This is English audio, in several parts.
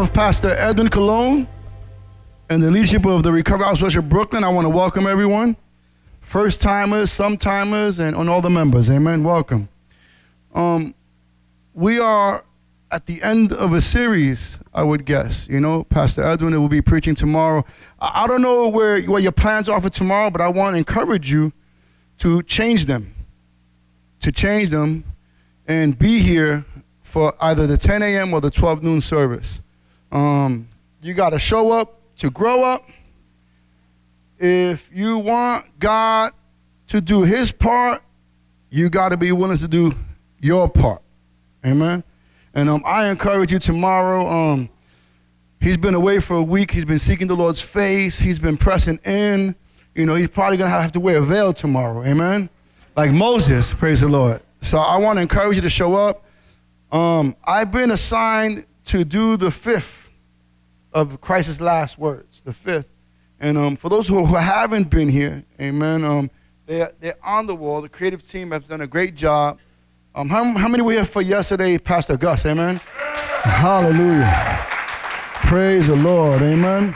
of Pastor Edwin Colon and the leadership of the Recovery House Worship Brooklyn, I want to welcome everyone. First timers, some timers, and, and all the members. Amen. Welcome. Um, we are at the end of a series, I would guess. You know, Pastor Edwin will be preaching tomorrow. I, I don't know where what your plans are for tomorrow, but I want to encourage you to change them. To change them and be here for either the 10 a.m. or the 12 noon service. Um, you got to show up to grow up. If you want God to do his part, you got to be willing to do your part. Amen. And um, I encourage you tomorrow. Um, he's been away for a week. He's been seeking the Lord's face. He's been pressing in. You know, he's probably going to have to wear a veil tomorrow. Amen. Like Moses, praise the Lord. So I want to encourage you to show up. Um, I've been assigned to do the fifth of Christ's last words, the fifth. And um, for those who, haven't been here, amen, um, they're, they're on the wall. The creative team has done a great job. Um, how, how many were here for yesterday, Pastor Gus? Amen. Hallelujah. Praise the Lord. Amen.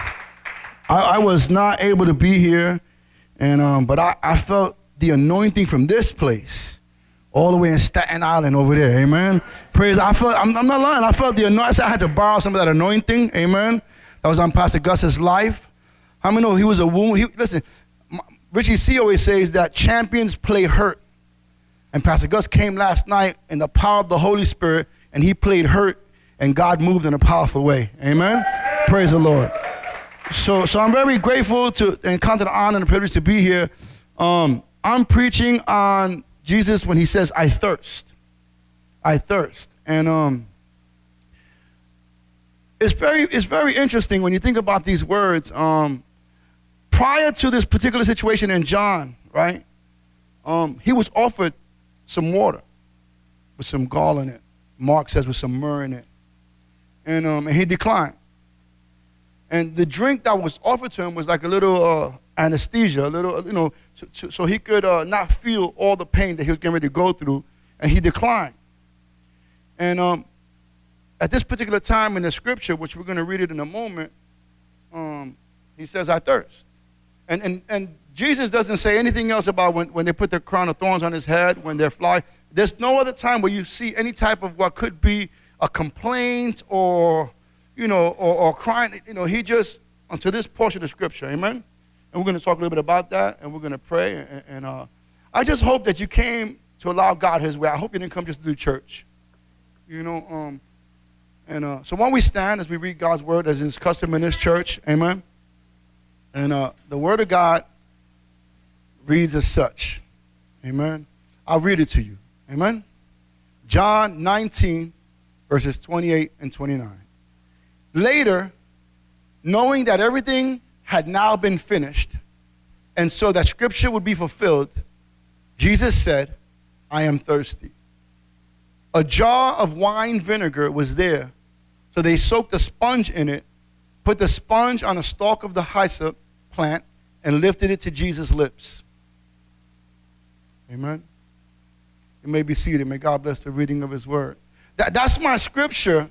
I, I was not able to be here, and um, but I, I felt the anointing from this place all the way in Staten Island over there. Amen. Praise. I felt, I'm, I'm not lying. I felt the anointing. I had to borrow some of that anointing. Amen. That was on Pastor Gus's life. How many know he was a wound? He, listen, Richie C always says that champions play hurt. And Pastor Gus came last night in the power of the Holy Spirit, and he played hurt, and God moved in a powerful way. Amen. Praise the Lord. So, so I'm very grateful to and count the honor and privilege to be here. Um, I'm preaching on Jesus when he says, I thirst. I thirst. And um, it's, very, it's very interesting when you think about these words. Um, prior to this particular situation in John, right, um, he was offered some water with some gall in it. Mark says with some myrrh in it. And, um, and he declined. And the drink that was offered to him was like a little uh, anesthesia, a little, you know, so, so, so he could uh, not feel all the pain that he was getting ready to go through, and he declined. And um, at this particular time in the scripture, which we're going to read it in a moment, um, he says, I thirst. And, and, and Jesus doesn't say anything else about when, when they put the crown of thorns on his head, when they're fly. There's no other time where you see any type of what could be a complaint or, you know, or, or crying. You know, he just, until this portion of scripture, amen? And we're going to talk a little bit about that, and we're going to pray. And, and uh, I just hope that you came to allow God His way. I hope you didn't come just to do church. You know, um, and uh, so why we stand as we read God's word as is custom in this church, amen. And uh, the word of God reads as such, amen. I'll read it to you, amen. John 19, verses 28 and 29. Later, knowing that everything had now been finished, and so that scripture would be fulfilled, Jesus said, I am thirsty. A jar of wine vinegar was there, so they soaked a sponge in it, put the sponge on a stalk of the hyssop plant, and lifted it to Jesus' lips. Amen. You may be seated. May God bless the reading of His word. That, that's my scripture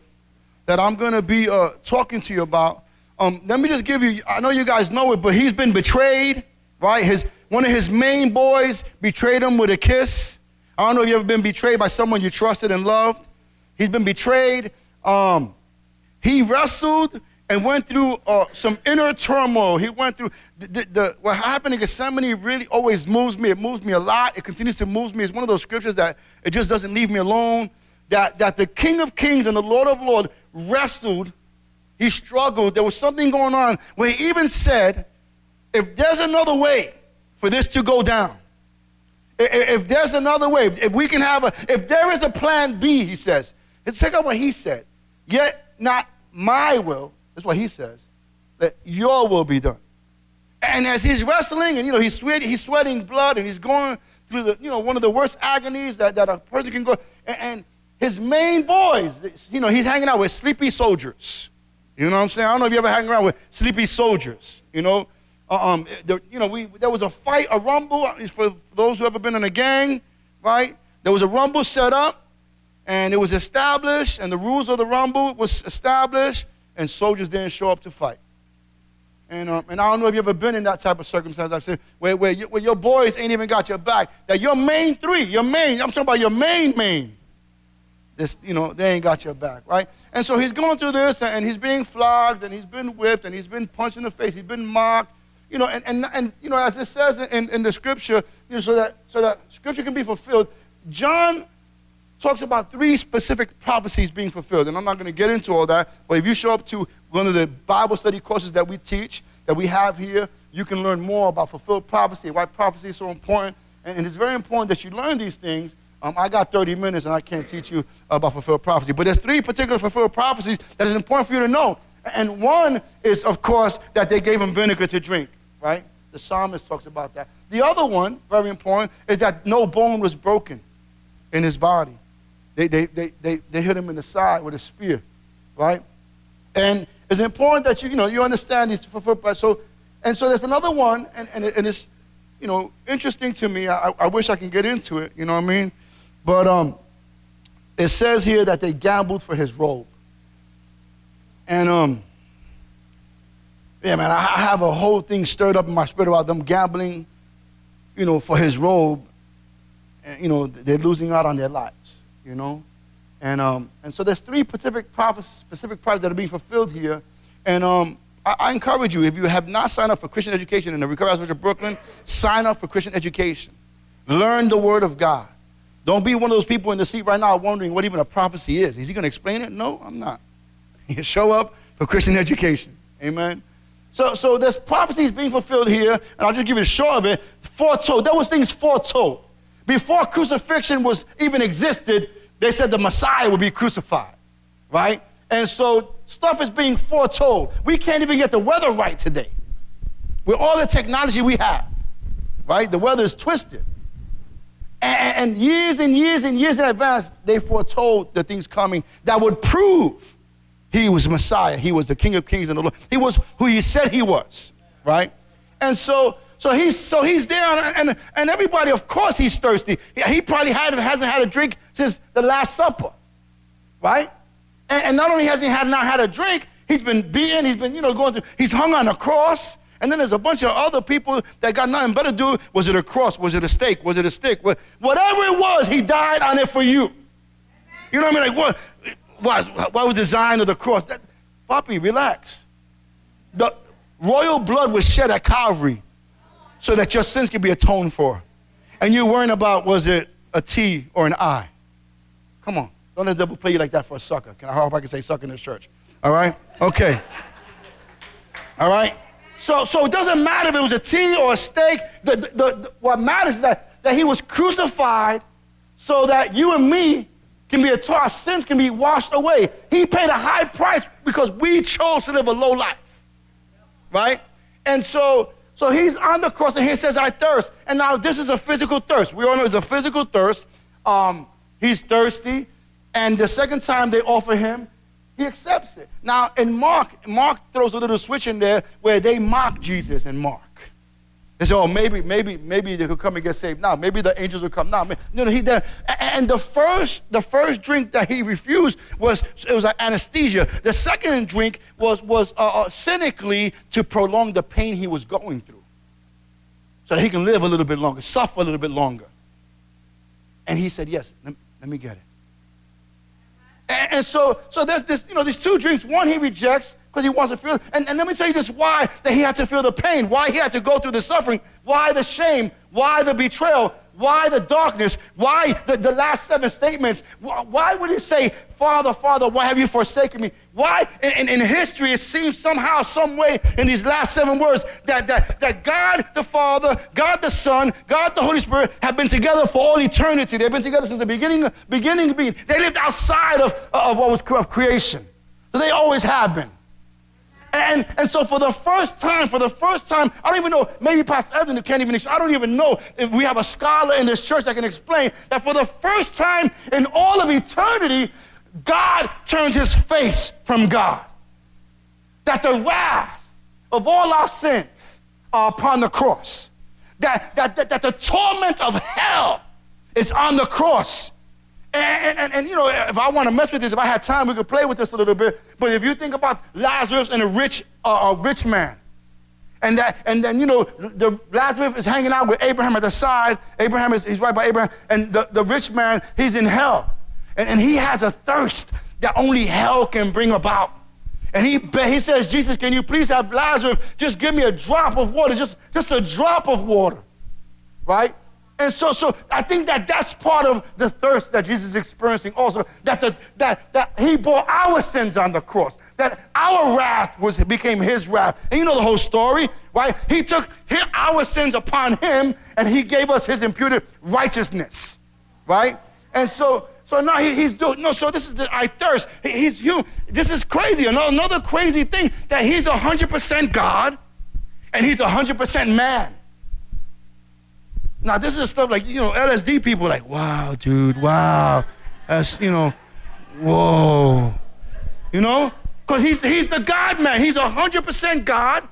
that I'm going to be uh, talking to you about um, let me just give you, I know you guys know it, but he's been betrayed, right? His, one of his main boys betrayed him with a kiss. I don't know if you've ever been betrayed by someone you trusted and loved. He's been betrayed. Um, he wrestled and went through uh, some inner turmoil. He went through the, the, the, what happened in Gethsemane really always moves me. It moves me a lot. It continues to move me. It's one of those scriptures that it just doesn't leave me alone. That, that the King of Kings and the Lord of Lords wrestled he struggled. There was something going on where he even said, if there's another way for this to go down, if there's another way, if we can have a, if there is a plan B, he says, let's check out what he said. Yet not my will, that's what he says, that your will be done. And as he's wrestling and, you know, he's, sweat, he's sweating blood and he's going through the, you know, one of the worst agonies that, that a person can go. And, and his main boys, you know, he's hanging out with sleepy soldiers. You know what I'm saying? I don't know if you ever hang around with sleepy soldiers. You know, uh, um, there, you know, we there was a fight, a rumble uh, for those who ever been in a gang, right? There was a rumble set up, and it was established, and the rules of the rumble was established, and soldiers didn't show up to fight. And, um, and I don't know if you've ever been in that type of circumstance. I've said where, where, you, where your boys ain't even got your back. That your main three, your main, I'm talking about your main main. This, you know, they ain't got your back, right? And so he's going through this, and he's being flogged, and he's been whipped, and he's been punched in the face, he's been mocked, you know, and, and, and you know, as it says in, in the scripture, you know, so that so that scripture can be fulfilled. John talks about three specific prophecies being fulfilled. And I'm not going to get into all that, but if you show up to one of the Bible study courses that we teach, that we have here, you can learn more about fulfilled prophecy, why prophecy is so important. And, and it's very important that you learn these things. Um, I got 30 minutes and I can't teach you about fulfilled prophecy. But there's three particular fulfilled prophecies that is important for you to know. And one is, of course, that they gave him vinegar to drink, right? The psalmist talks about that. The other one, very important, is that no bone was broken in his body. They, they, they, they, they hit him in the side with a spear, right? And it's important that you, you know, you understand these. Fulfilled. So, and so there's another one, and, and, and it's, you know, interesting to me. I, I wish I can get into it, you know what I mean? But um, it says here that they gambled for his robe. And um, yeah, man, I have a whole thing stirred up in my spirit about them gambling, you know, for his robe. And, you know, they're losing out on their lives you know? And, um, and so there's three specific prophecies, specific prophecies that are being fulfilled here. And um, I, I, encourage you, if you have not signed up for Christian education in the Recovery House of Brooklyn, sign up for Christian education. Learn the Word of God. Don't be one of those people in the seat right now wondering what even a prophecy is. Is he going to explain it? No, I'm not. You show up for Christian education. Amen. So, so this prophecy is being fulfilled here, and I'll just give you a short of it. Foretold. There was things foretold. Before crucifixion was even existed, they said the Messiah would be crucified, right? And so stuff is being foretold. We can't even get the weather right today. With all the technology we have, right? The weather is twisted. And, and years and years and years in advance, they foretold the things coming that would prove he was Messiah. He was the King of Kings and the Lord. He was who he said he was, right? And so so he's so he's there, and, and, and everybody, of course, he's thirsty. He probably had, hasn't had a drink since the Last Supper, right? And, and not only has he had not had a drink, he's been beaten. He's been, you know, going through. He's hung on a cross. And then there's a bunch of other people that got nothing better to do. Was it a cross? Was it a stake? Was it a stick? Whatever it was, he died on it for you. You know what I mean? Like, what, what was the design of the cross? That, Poppy, relax. The royal blood was shed at Calvary so that your sins could be atoned for. And you're worrying about was it a T or an I? Come on. Don't let the devil play you like that for a sucker. Can I hope I can say sucker in this church? All right? Okay. All right? So, so it doesn't matter if it was a T or a stake. The, the, the, what matters is that, that he was crucified so that you and me can be a our sins can be washed away. He paid a high price because we chose to live a low life. Right? And so so he's on the cross and he says, I thirst. And now this is a physical thirst. We all know it's a physical thirst. Um, he's thirsty. And the second time they offer him, he accepts it. Now in Mark, Mark throws a little switch in there where they mock Jesus in Mark. They say, oh, maybe, maybe, maybe they could come and get saved. Now, maybe the angels will come. Now, no, no, he did. And the first, the first drink that he refused was it was an anesthesia. The second drink was was uh, uh, cynically to prolong the pain he was going through, so that he can live a little bit longer, suffer a little bit longer. And he said, yes, let me get it. And, and so, so there's this, you know, these two dreams. One he rejects, because he wants to feel And, and let me tell you just why that he had to feel the pain, why he had to go through the suffering, why the shame, why the betrayal, why the darkness, why the, the last seven statements. Why, would he say, Father, Father, why have you forsaken me? Why in, in, in, history it seems somehow, some way in these last seven words that, that, that God the Father, God the Son, God the Holy Spirit have been together for all eternity. They've been together since the beginning, beginning being. They lived outside of, of what was of creation. So they always have been. And, and so for the first time, for the first time, I don't even know, maybe Pastor Evan can't even I don't even know if we have a scholar in this church that can explain that for the first time in all of eternity, God turns his face from God. That the wrath of all our sins are upon the cross. That, that, that, that the torment of hell is on the cross. And, and, and, you know, if I want to mess with this, if I had time, we could play with this a little bit. But if you think about Lazarus and a rich, uh, a rich man, and that, and then you know, the Lazarus is hanging out with Abraham at the side. Abraham is he's right by Abraham, and the, the rich man he's in hell, and, and he has a thirst that only hell can bring about. And he, he says, Jesus, can you please have Lazarus just give me a drop of water, just, just a drop of water, right? And so, so I think that that's part of the thirst that Jesus is experiencing also, that, the, that, that he bore our sins on the cross, that our wrath was, became his wrath. And you know the whole story, right? He took his, our sins upon him and he gave us his imputed righteousness, right? And so, so now he, he's doing, no, so this is the, I thirst. He, he's human. This is crazy. Another, another crazy thing that he's 100% God and he's 100% man. Now, this is stuff like, you know, LSD people like, wow, dude, wow. That's, you know, whoa. You know? Because he's, he's the God man. He's 100% God.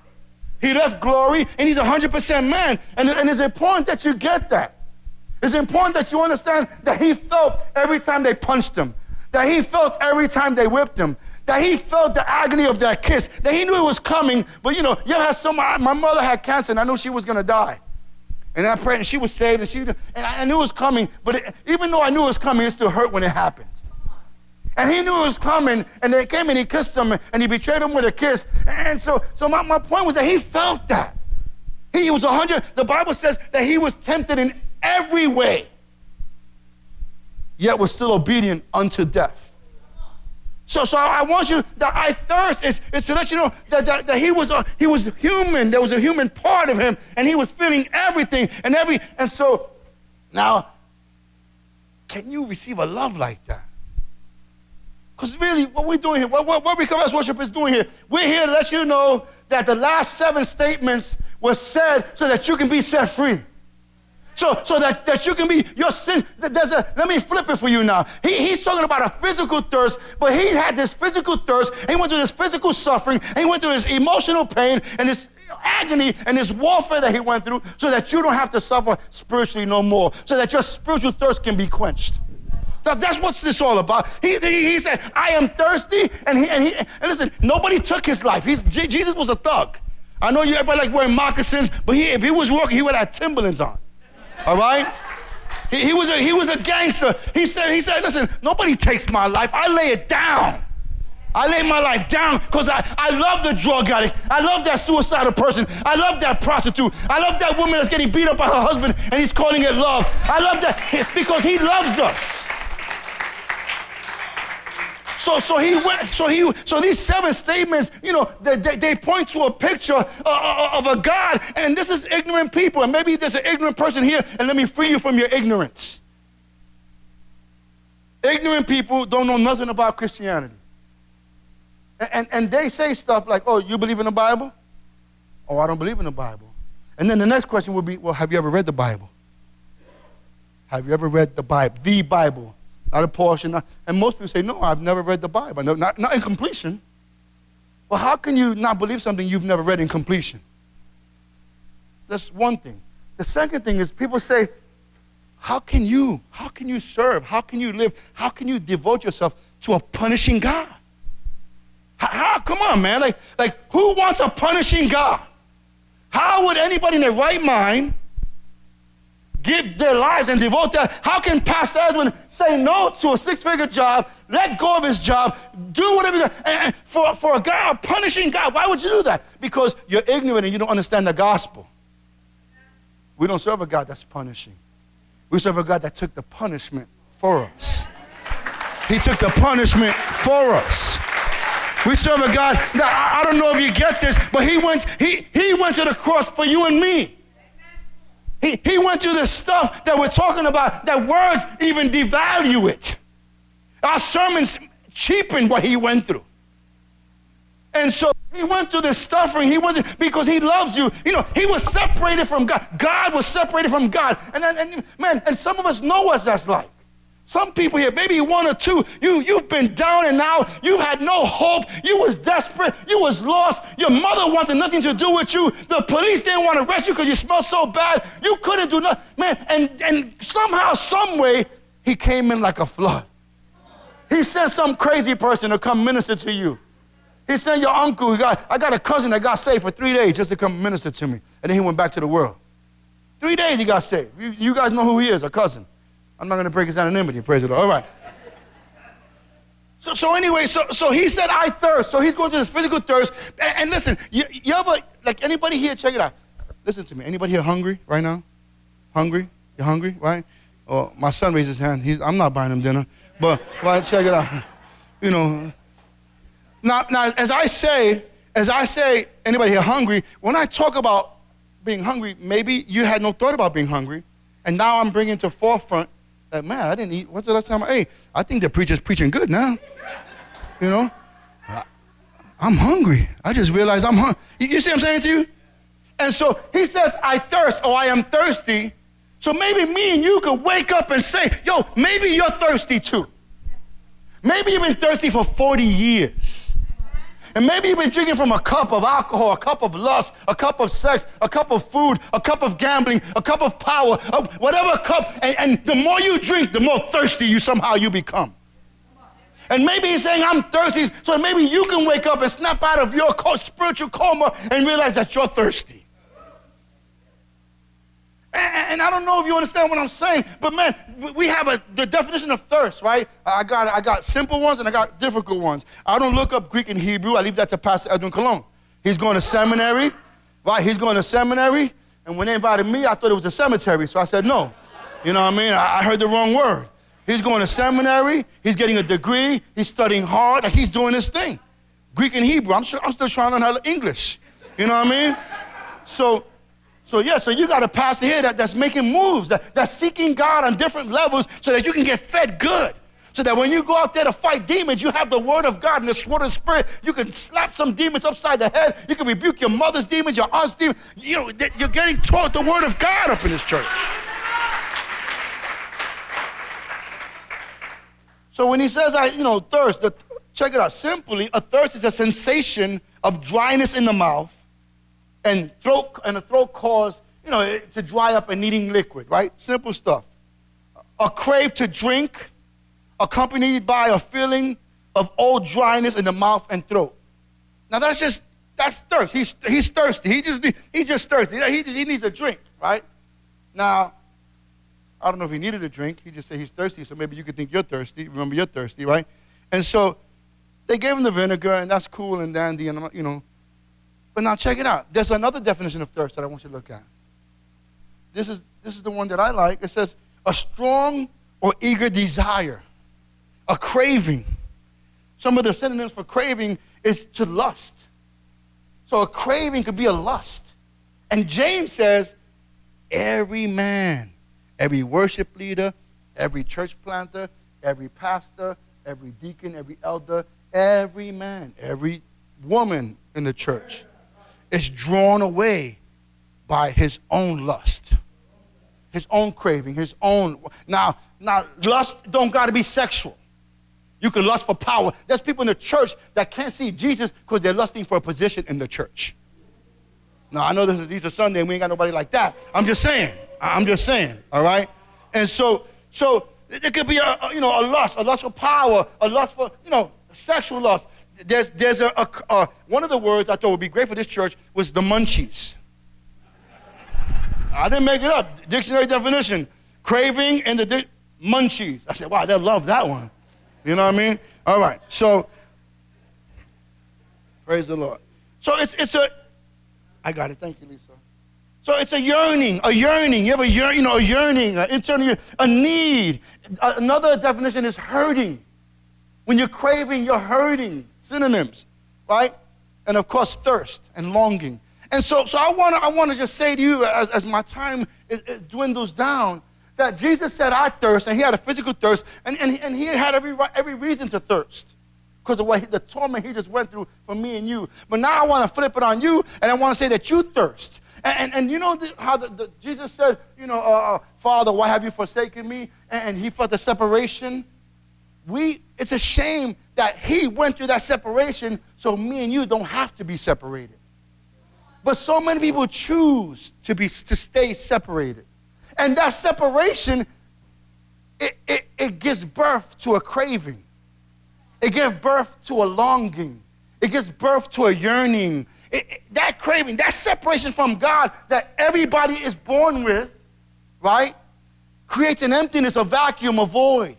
He left glory, and he's 100% man. And, and it's important that you get that. It's important that you understand that he felt every time they punched him, that he felt every time they whipped him, that he felt the agony of that kiss, that he knew it was coming. But you know, you had some, my mother had cancer, and I knew she was to die. And I prayed, and she was saved, and she, and I knew it was coming. But it, even though I knew it was coming, it still hurt when it happened. And he knew it was coming, and they came and he kissed him, and he betrayed him with a kiss. And so, so my, my point was that he felt that. He was 100. The Bible says that he was tempted in every way, yet was still obedient unto death. So, so I want you, that I thirst is, is to let you know that, that, that he, was a, he was human. There was a human part of him, and he was feeling everything and every, and so now, can you receive a love like that? Because really, what we're doing here, what, what, what Recover Worship is doing here, we're here to let you know that the last seven statements were said so that you can be set free so, so that, that you can be your sin. There's a, let me flip it for you now. He, he's talking about a physical thirst, but he had this physical thirst. he went through this physical suffering. he went through this emotional pain and this agony and this warfare that he went through so that you don't have to suffer spiritually no more, so that your spiritual thirst can be quenched. That, that's what this all about. He, he, he, said, I am thirsty. And, he, and, he, and listen, nobody took his life. He's, Jesus was a thug. I know you everybody like wearing moccasins, but he, if he was working, he would have Timberlands on. All right? He, he, was a, he was a gangster. He said, he said, listen, nobody takes my life. I lay it down. I lay my life down because I, I love the drug addict. I love that suicidal person. I love that prostitute. I love that woman that's getting beat up by her husband and he's calling it love. I love that because he loves us. So, so he went, so he, so these seven statements, you know, they, they, they point to a picture uh, uh, of a God, and this is ignorant people, and maybe there's an ignorant person here, and let me free you from your ignorance. Ignorant people don't know nothing about Christianity. And, and, and they say stuff like, oh, you believe in the Bible? Oh, I don't believe in the Bible. And then the next question would be, well, have you ever read the Bible? Have you ever read the Bible? The Bible not a portion. Not, and most people say, no, I've never read the Bible. No, not, not in completion. Well, how can you not believe something you've never read in completion? That's one thing. The second thing is people say, how can you, how can you serve? How can you live? How can you devote yourself to a punishing God? How, how come on, man. Like, like, who wants a punishing God? How would anybody in their right mind give their lives and devote that. How can Pastor Edwin say no to a six figure job, let go of his job, do whatever, and, and for, for a God, punishing God? Why would you do that? Because you're ignorant and you don't understand the gospel. We don't serve a God that's punishing. We serve a God that took the punishment for us. He took the punishment for us. We serve a God that I, I don't know if you get this, but he went, he, he went to the cross for you and me. He, he went through the stuff that we're talking about, that words even devalue it. Our sermons cheapen what he went through. And so he went through this suffering. He through, because he loves you. You know, he was separated from God. God was separated from God. And, and, and man, and some of us know what that's like. Some people here, maybe one or two, you, you've been down and out. You had no hope. You was desperate. You was lost. Your mother wanted nothing to do with you. The police didn't want to arrest you because you smelled so bad. You couldn't do nothing. Man, and, and somehow, some way, he came in like a flood. He sent some crazy person to come minister to you. He sent your uncle. Got, I got a cousin that got saved for three days just to come minister to me. And then he went back to the world. Three days he got saved. You, you guys know who he is, a cousin. I'm not going to break his anonymity. Praise the Lord. All right. So, so anyway, so, so he said, I thirst. So he's going through this physical thirst. And, and listen, you, you ever, like anybody here, check it out. Listen to me. Anybody here hungry right now? Hungry? You're hungry, right? Oh, my son raised his hand. He's, I'm not buying him dinner. But well, check it out. You know. Now, now, as I say, as I say, anybody here hungry, when I talk about being hungry, maybe you had no thought about being hungry. And now I'm bringing to forefront that, man, I didn't eat. What's the last time I ate? I think the preacher's preaching good now. You know? I'm hungry. I just realized I'm hungry. You see what I'm saying to you? And so he says, I thirst, or I am thirsty. So maybe me and you could wake up and say, yo, maybe you're thirsty too. Maybe you've been thirsty for 40 years. And maybe you've been drinking from a cup of alcohol, a cup of lust, a cup of sex, a cup of food, a cup of gambling, a cup of power, whatever cup. And, and the more you drink, the more thirsty you somehow you become. And maybe he's saying, I'm thirsty. So maybe you can wake up and snap out of your spiritual coma and realize that you're thirsty. And I don't know if you understand what I'm saying, but man, we have a, the definition of thirst, right? I got, I got simple ones and I got difficult ones. I don't look up Greek and Hebrew. I leave that to Pastor Edwin Colon. He's going to seminary, right? He's going to seminary. And when they invited me, I thought it was a cemetery. So I said, no. You know what I mean? I heard the wrong word. He's going to seminary. He's getting a degree. He's studying hard. He's doing his thing. Greek and Hebrew. I'm, sure, I'm still trying to learn how to English. You know what I mean? So so yeah, so you got a pastor here that, that's making moves, that, that's seeking God on different levels so that you can get fed good. So that when you go out there to fight demons, you have the word of God and the sword of spirit. You can slap some demons upside the head. You can rebuke your mother's demons, your aunt's demons. You know, you're getting taught the word of God up in this church. So when he says, I, you know, thirst, the, check it out. Simply, a thirst is a sensation of dryness in the mouth and throat and a throat cause, you know, to dry up and needing liquid, right? Simple stuff. A crave to drink, accompanied by a feeling of old dryness in the mouth and throat. Now that's just that's thirst. He's he's thirsty. He just he's just thirsty. He just he needs a drink, right? Now, I don't know if he needed a drink. He just said he's thirsty, so maybe you could think you're thirsty. Remember, you're thirsty, right? And so they gave him the vinegar, and that's cool and dandy, and you know, but now check it out. There's another definition of thirst that I want you to look at. This is, this is the one that I like. It says, a strong or eager desire, a craving. Some of the synonyms for craving is to lust. So a craving could be a lust. And James says, every man, every worship leader, every church planter, every pastor, every deacon, every elder, every man, every woman in the church is drawn away by his own lust, his own craving, his own. Now, now lust don't got to be sexual. You can lust for power. There's people in the church that can't see Jesus because they're lusting for a position in the church. Now, I know this is Easter Sunday and we ain't got nobody like that. I'm just saying. I'm just saying, all right? And so, so it could be a, you know, a lust, a lust for power, a lust for, you know, sexual lust there's, there's a, a, a, one of the words I thought would be great for this church was the munchies. I didn't make it up. Dictionary definition: craving and the di- munchies. I said, wow, they love that one. You know what I mean? All right. So, praise the Lord. So it's it's a. I got it. Thank you, Lisa. So it's a yearning, a yearning. You have a yearning, you know, a yearning, an internal, a need. Another definition is hurting. When you're craving, you're hurting synonyms, right? And of course, thirst and longing. And so, so I want to I wanna just say to you, as, as my time it, dwindles down, that Jesus said, I thirst, and he had a physical thirst, and, and, and he had every, every reason to thirst because of what he, the torment he just went through for me and you. But now I want to flip it on you, and I want to say that you thirst. And, and, and you know the, how the, the, Jesus said, you know, uh, uh Father, why have you forsaken me? And, and he felt the separation we, it's a shame that he went through that separation so me and you don't have to be separated. But so many people choose to, be, to stay separated. And that separation, it, it, it gives birth to a craving. It gives birth to a longing. It gives birth to a yearning. It, it, that craving, that separation from God that everybody is born with, right, creates an emptiness, a vacuum, a void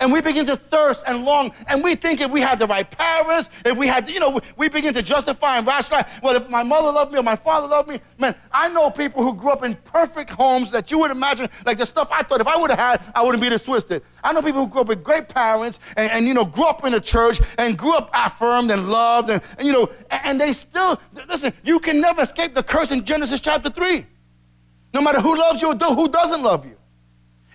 and we begin to thirst and long. And we think if we had the right parents, if we had, you know, we begin to justify and rationalize. Well, if my mother loved me or my father loved me, man, I know people who grew up in perfect homes that you would imagine, like the stuff I thought if I would have had, I wouldn't be this twisted. I know people who grew up with great parents and, and you know, grew up in the church and grew up affirmed and loved and, and you know, and, and they still, listen, you can never escape the curse in Genesis chapter 3. No matter who loves you or who doesn't love you.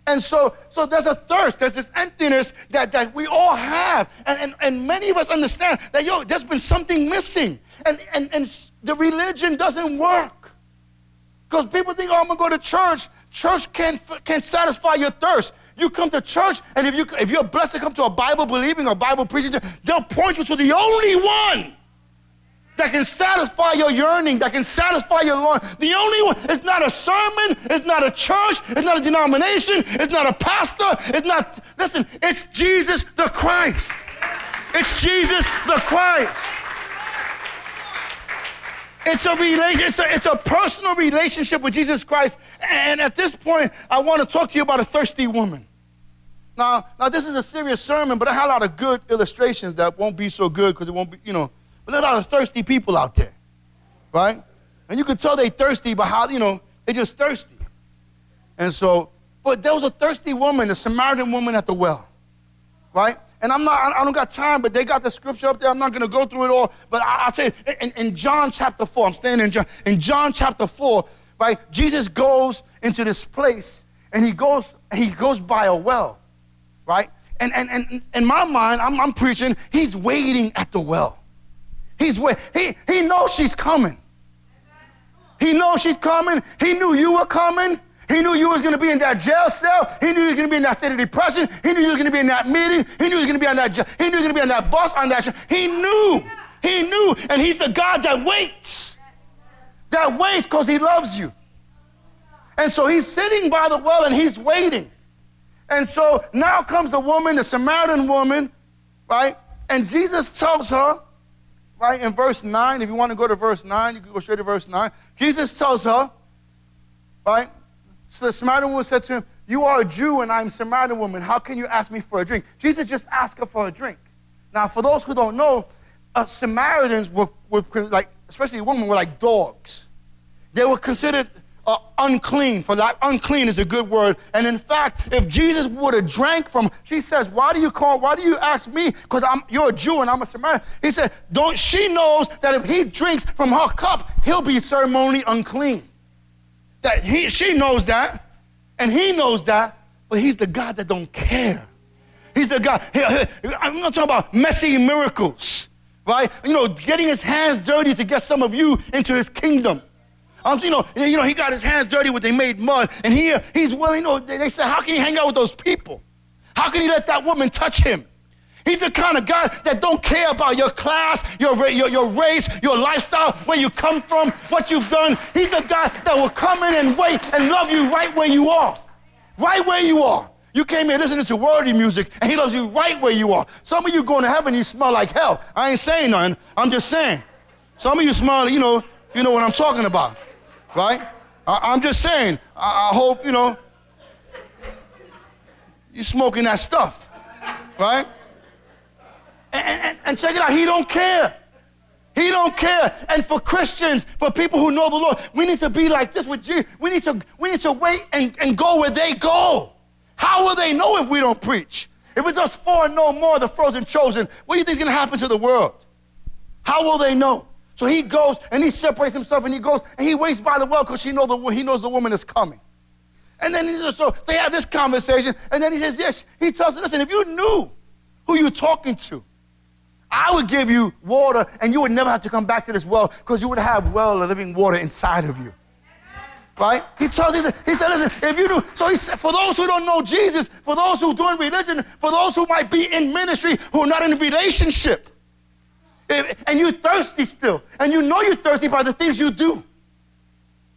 And so, so there's a thirst, there's this emptiness that, that we all have. And, and, and many of us understand that, yo, there's been something missing. And, and, and the religion doesn't work. Because people think, oh, I'm going to go to church. Church can't, can't satisfy your thirst. You come to church, and if, you, if you're blessed to come to a Bible believing or Bible preaching, they'll point you to the only one that can satisfy your yearning, that can satisfy your longing. The only one, it's not a sermon, it's not a church, it's not a denomination, it's not a pastor, it's not, listen, it's Jesus the Christ. It's Jesus the Christ. It's a relation, it's a, it's a personal relationship with Jesus Christ. And at this point, I want to talk to you about a thirsty woman. Now, now this is a serious sermon, but I had a lot of good illustrations that won't be so good because it won't be, you know, but there's a lot of thirsty people out there, right? And you could tell they thirsty but how, you know, they just thirsty. And so, but there was a thirsty woman, a Samaritan woman at the well, right? And I'm not, I don't got time, but they got the scripture up there. I'm not going to go through it all. But I, I say in, in John chapter 4, I'm staying in John, in John chapter 4, right? Jesus goes into this place and he goes, he goes by a well, right? And, and, and in my mind, I'm, I'm preaching, he's waiting at the well. He's with, he, he knows she's coming. He knows she's coming. He knew you were coming. He knew you was going to be in that jail cell. He knew you was going to be in that state of depression. He knew you was going to be in that meeting. He knew you was going to be on that. He knew you was going to be on that bus on that. He knew. He knew, and he's the God that waits. That waits because he loves you. And so he's sitting by the well and he's waiting. And so now comes the woman, the Samaritan woman, right? And Jesus tells her, right in verse 9, if you want to go to verse 9, you can go straight to verse 9. Jesus tells her, right? So the Samaritan woman said to him, You are a Jew and I'm a Samaritan woman. How can you ask me for a drink? Jesus just asked her for a drink. Now, for those who don't know, uh, Samaritans were, were like, especially women, were like dogs. They were considered uh, unclean. For that, unclean is a good word. And in fact, if Jesus would have drank from, she says, "Why do you call? Why do you ask me? Because I'm you're a Jew and I'm a Samaritan." He said, "Don't she knows that if he drinks from her cup, he'll be ceremonially unclean." That he, she knows that, and he knows that, but he's the God that don't care. He's the God. He, he, I'm not talking about messy miracles, right? You know, getting his hands dirty to get some of you into his kingdom. Um, you know, you know, he got his hands dirty when they made mud, and here he's willing. You know, they, they said, how can he hang out with those people? How can he let that woman touch him? He's the kind of guy that don't care about your class, your, your, your race, your lifestyle, where you come from, what you've done. He's the guy that will come in and wait and love you right where you are. Right where you are. You came here listening to worldly music, and he loves you right where you are. Some of you going to heaven, you smell like hell. I ain't saying nothing. I'm just saying. Some of you smell, you know, you know what I'm talking about right? I, am just saying, I, I hope, you know, you're smoking that stuff, right? And, and, and, check it out, he don't care. He don't care. And for Christians, for people who know the Lord, we need to be like this with Jesus. We need to, we need to wait and, and go where they go. How will they know if we don't preach? If it's us four and no more, the frozen chosen, what do you think is going to happen to the world? How will they know? So he goes and he separates himself and he goes and he waits by the well because he, know he knows the woman is coming. And then he so they have this conversation and then he says, yes, he tells her, listen, if you knew who you're talking to, I would give you water and you would never have to come back to this well because you would have well of living water inside of you. Right? He tells, he said, he said, listen, if you do, so he said, for those who don't know Jesus, for those who are doing religion, for those who might be in ministry, who are not in a relationship, Eh, and you're thirsty still. And you know you're thirsty by the things you do.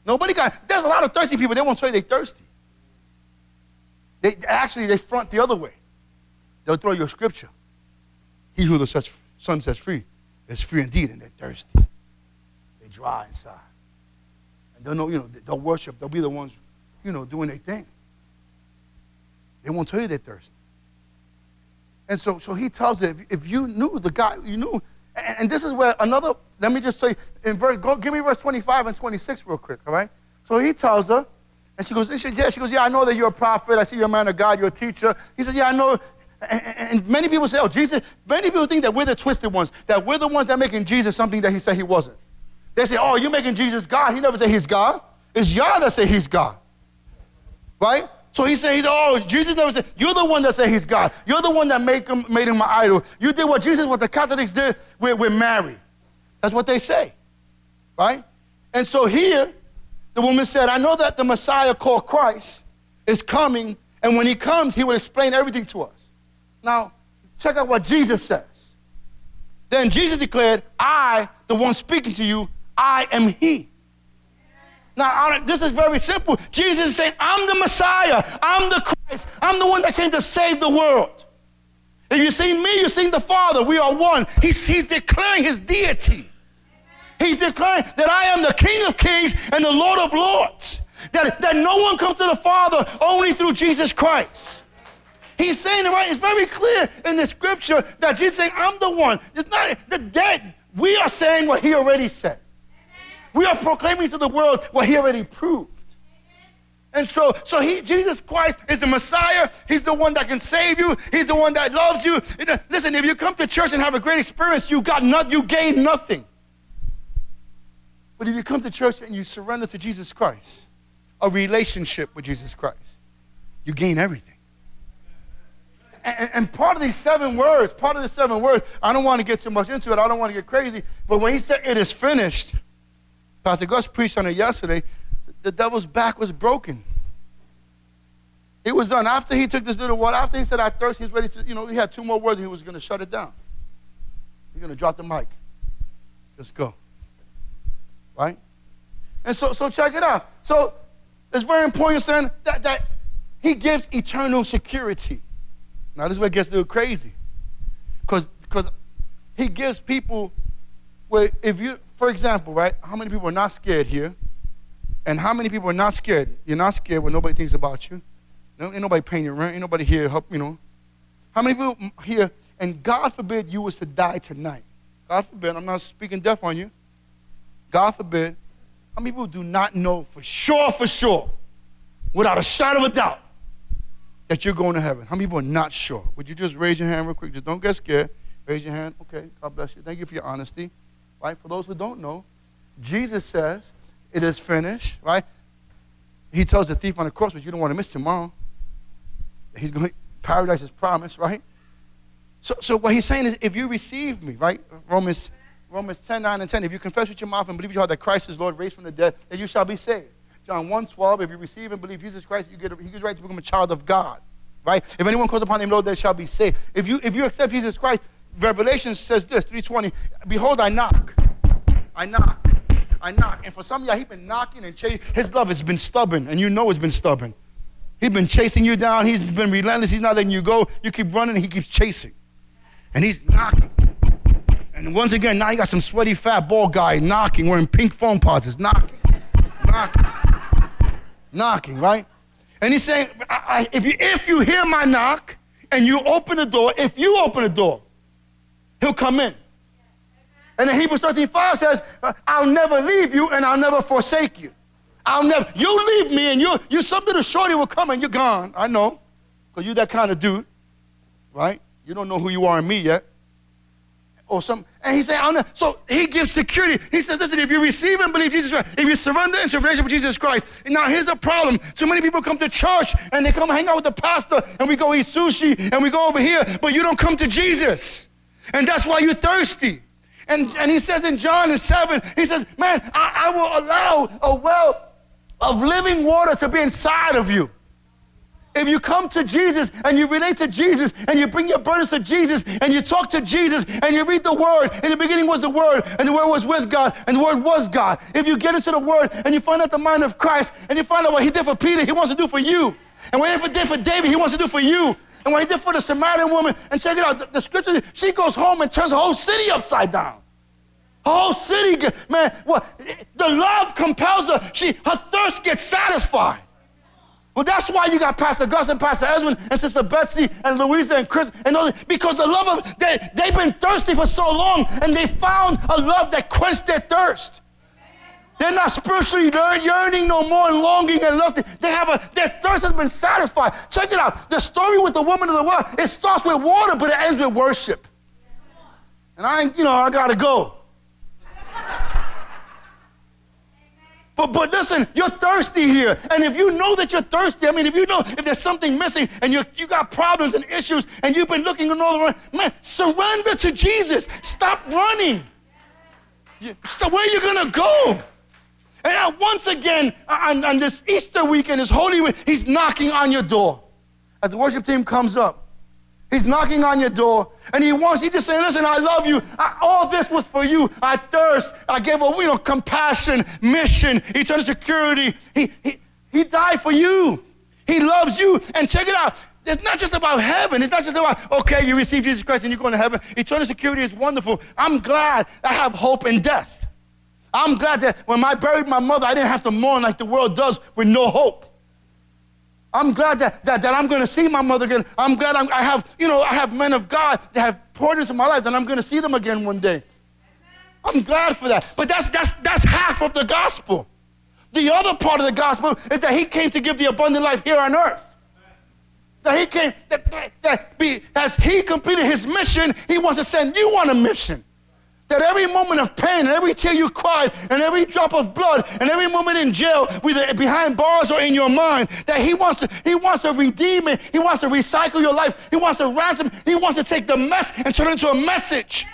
Nobody got, there's a lot of thirsty people, they won't tell you they're thirsty. They actually they front the other way. They'll throw you a scripture. He who the Son sets free is free indeed, and they're thirsty. They dry inside. And they'll know, you know, they'll worship. They'll be the ones, you know, doing their thing. They won't tell you they're thirsty. And so, so he tells it, if, if you knew the guy, you knew. And, this is where another, let me just say, in verse, go, give me verse 25 and 26 real quick, all right? So he tells her, and she goes, yeah, she goes, yeah, I know that you're a prophet. I see you're a man of God. You're a teacher. He says, yeah, I know. And, many people say, oh, Jesus, many people think that we're the twisted ones, that we're the ones that making Jesus something that he said he wasn't. They say, oh, you're making Jesus God. He never said he's God. It's Yah that said he's God. Right? So he he's, oh, Jesus never said, you're the one that said he's God. You're the one that make him, made him my idol. You did what Jesus, what the Catholics did with, with Mary. That's what they say. Right? And so here, the woman said, I know that the Messiah called Christ is coming, and when he comes, he will explain everything to us. Now, check out what Jesus says. Then Jesus declared, I, the one speaking to you, I am he. Now, this is very simple. Jesus is saying, I'm the Messiah. I'm the Christ. I'm the one that came to save the world. If you've seen me, you've seen the Father. We are one. He's, he's declaring his deity. He's declaring that I am the King of kings and the Lord of lords. That, that no one comes to the Father only through Jesus Christ. He's saying it right. It's very clear in the scripture that Jesus saying, I'm the one. It's not the dead. We are saying what he already said. We are proclaiming to the world what he already proved. And so, so he, Jesus Christ is the Messiah. He's the one that can save you. He's the one that loves you. Uh, listen, if you come to church and have a great experience, you got not, you gain nothing. But if you come to church and you surrender to Jesus Christ, a relationship with Jesus Christ, you gain everything. And, and, part of these seven words, part of the seven words, I don't want to get too much into it. I don't want to get crazy. But when he said it is finished, Pastor Gus preached on it yesterday. The devil's back was broken. It was done. After he took this little water, after he said, I thirst, he was ready to, you know, he had two more words he was going to shut it down. He's going to drop the mic. Just go. Right? And so, so check it out. So it's very important, son, that, that he gives eternal security. Now, this is where it gets a little crazy. Because he gives people, where if you, for example, right, how many people are not scared here? And how many people are not scared? You're not scared when nobody thinks about you. No, ain't nobody paying your rent. Ain't nobody here help, you know. How many people here, and God forbid you was to die tonight. God forbid, I'm not speaking death on you. God forbid. How many people do not know for sure, for sure, without a shadow of a doubt, that you're going to heaven? How many people are not sure? Would you just raise your hand real quick? Just don't get scared. Raise your hand. Okay, God bless you. Thank you for your honesty right? For those who don't know, Jesus says, it is finished, right? He tells the thief on the cross, but you don't want to miss tomorrow. He's going, paradise is promised, right? So, so what he's saying is, if you receive me, right? Romans, Romans 10, 9, and 10, if you confess with your mouth and believe your heart that Christ is Lord, raised from the dead, then you shall be saved. John 1, 12, if you receive and believe Jesus Christ, you get he gets right to become a child of God, right? If anyone calls upon him, Lord, they shall be saved. If you, if you accept Jesus Christ, Revelation says this, 320, Behold, I knock. I knock. I knock. And for some of y'all, he's been knocking and chasing. His love has been stubborn, and you know it's been stubborn. He's been chasing you down. He's been relentless. He's not letting you go. You keep running, he keeps chasing. And he's knocking. And once again, now you got some sweaty, fat, bald guy knocking, wearing pink foam pauses, knocking, knocking, knocking, right? And he's saying, I, I, if, you, if you hear my knock and you open the door, if you open the door, he'll come in. And then Hebrews 13, 5 says, uh, I'll never leave you and I'll never forsake you. I'll never, you leave me and you, you some little shorty will come and you're gone. I know, because you're that kind of dude, right? You don't know who you are in me yet. Or some, and he said, I'll never, so he gives security. He says, listen, if you receive and believe Jesus Christ, if you surrender into relationship with Jesus Christ, now here's the problem. Too many people come to church and they come hang out with the pastor and we go eat sushi and we go over here, but you don't come to Jesus. And that's why you're thirsty. And, and he says in John 7, he says, Man, I, I will allow a well of living water to be inside of you. If you come to Jesus and you relate to Jesus and you bring your burdens to Jesus and you talk to Jesus and you read the Word, in the beginning was the Word and the Word was with God and the Word was God. If you get into the Word and you find out the mind of Christ and you find out what He did for Peter, He wants to do for you. And what he did for David, he wants to do for you. And what he did for the Samaritan woman, and check it out, the, the scripture, she goes home and turns the whole city upside down. Her whole city, man, what? The love compels her. She, her thirst gets satisfied. Well, that's why you got Pastor Gus and Pastor Edwin and Sister Betsy and Louisa and Chris and all because the love of they they've been thirsty for so long and they found a love that quenched their thirst. They're not spiritually yearning no more and longing and lusting. They have a their thirst has been satisfied. Check it out. The story with the woman of the well, it starts with water, but it ends with worship. And I, you know, I gotta go. But, but listen, you're thirsty here. And if you know that you're thirsty, I mean, if you know if there's something missing and you you got problems and issues and you've been looking in all around, man, surrender to Jesus. Stop running. You- so where are you going to go? And once again, uh, on, on this Easter weekend, this Holy Week, he's knocking on your door. As the worship team comes up, He's knocking on your door, and he wants you to say, "Listen, I love you. I, all this was for you. I thirst. I gave a you know compassion, mission, eternal security. He he he died for you. He loves you. And check it out. It's not just about heaven. It's not just about okay, you receive Jesus Christ and you're going to heaven. Eternal security is wonderful. I'm glad I have hope in death. I'm glad that when I buried my mother, I didn't have to mourn like the world does with no hope. I'm glad that, that, that I'm going to see my mother again. I'm glad I'm, I have, you know, I have men of God that have poured into my life, that I'm going to see them again one day. I'm glad for that. But that's, that's, that's half of the gospel. The other part of the gospel is that he came to give the abundant life here on earth. That he came, that, that, that be, as he completed his mission, he wants to send you on a mission. That every moment of pain, and every tear you cried, and every drop of blood, and every moment in jail, whether uh, behind bars or in your mind, that He wants to, He wants to redeem it. He wants to recycle your life. He wants to ransom. He wants to take the mess and turn it into a message.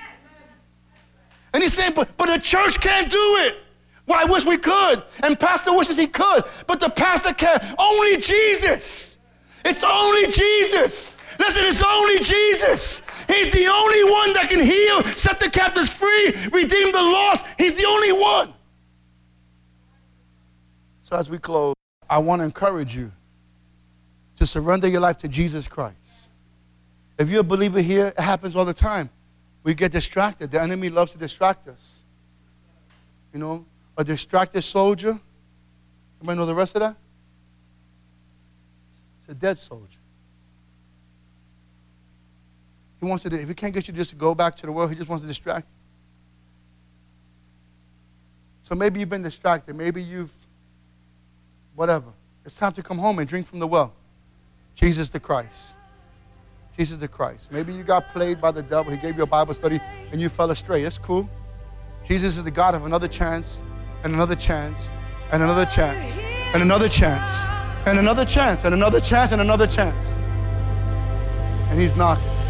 And He's saying, but, but the church can't do it. Well, I wish we could, and Pastor wishes he could, but the pastor can't. Only Jesus. It's only Jesus. Listen, it's only Jesus. He's the only one that can heal, set the captives free, redeem the lost. He's the only one. So, as we close, I want to encourage you to surrender your life to Jesus Christ. If you're a believer here, it happens all the time. We get distracted. The enemy loves to distract us. You know, a distracted soldier. Anybody know the rest of that? It's a dead soldier. He wants to, if he can't get you just to go back to the world, he just wants to distract you. So maybe you've been distracted. Maybe you've, whatever. It's time to come home and drink from the well. Jesus the Christ. Jesus the Christ. Maybe you got played by the devil. He gave you a Bible study and you fell astray. It's cool. Jesus is the God of another chance and another chance and another chance and another chance and another chance and another chance and another chance. And he's knocking.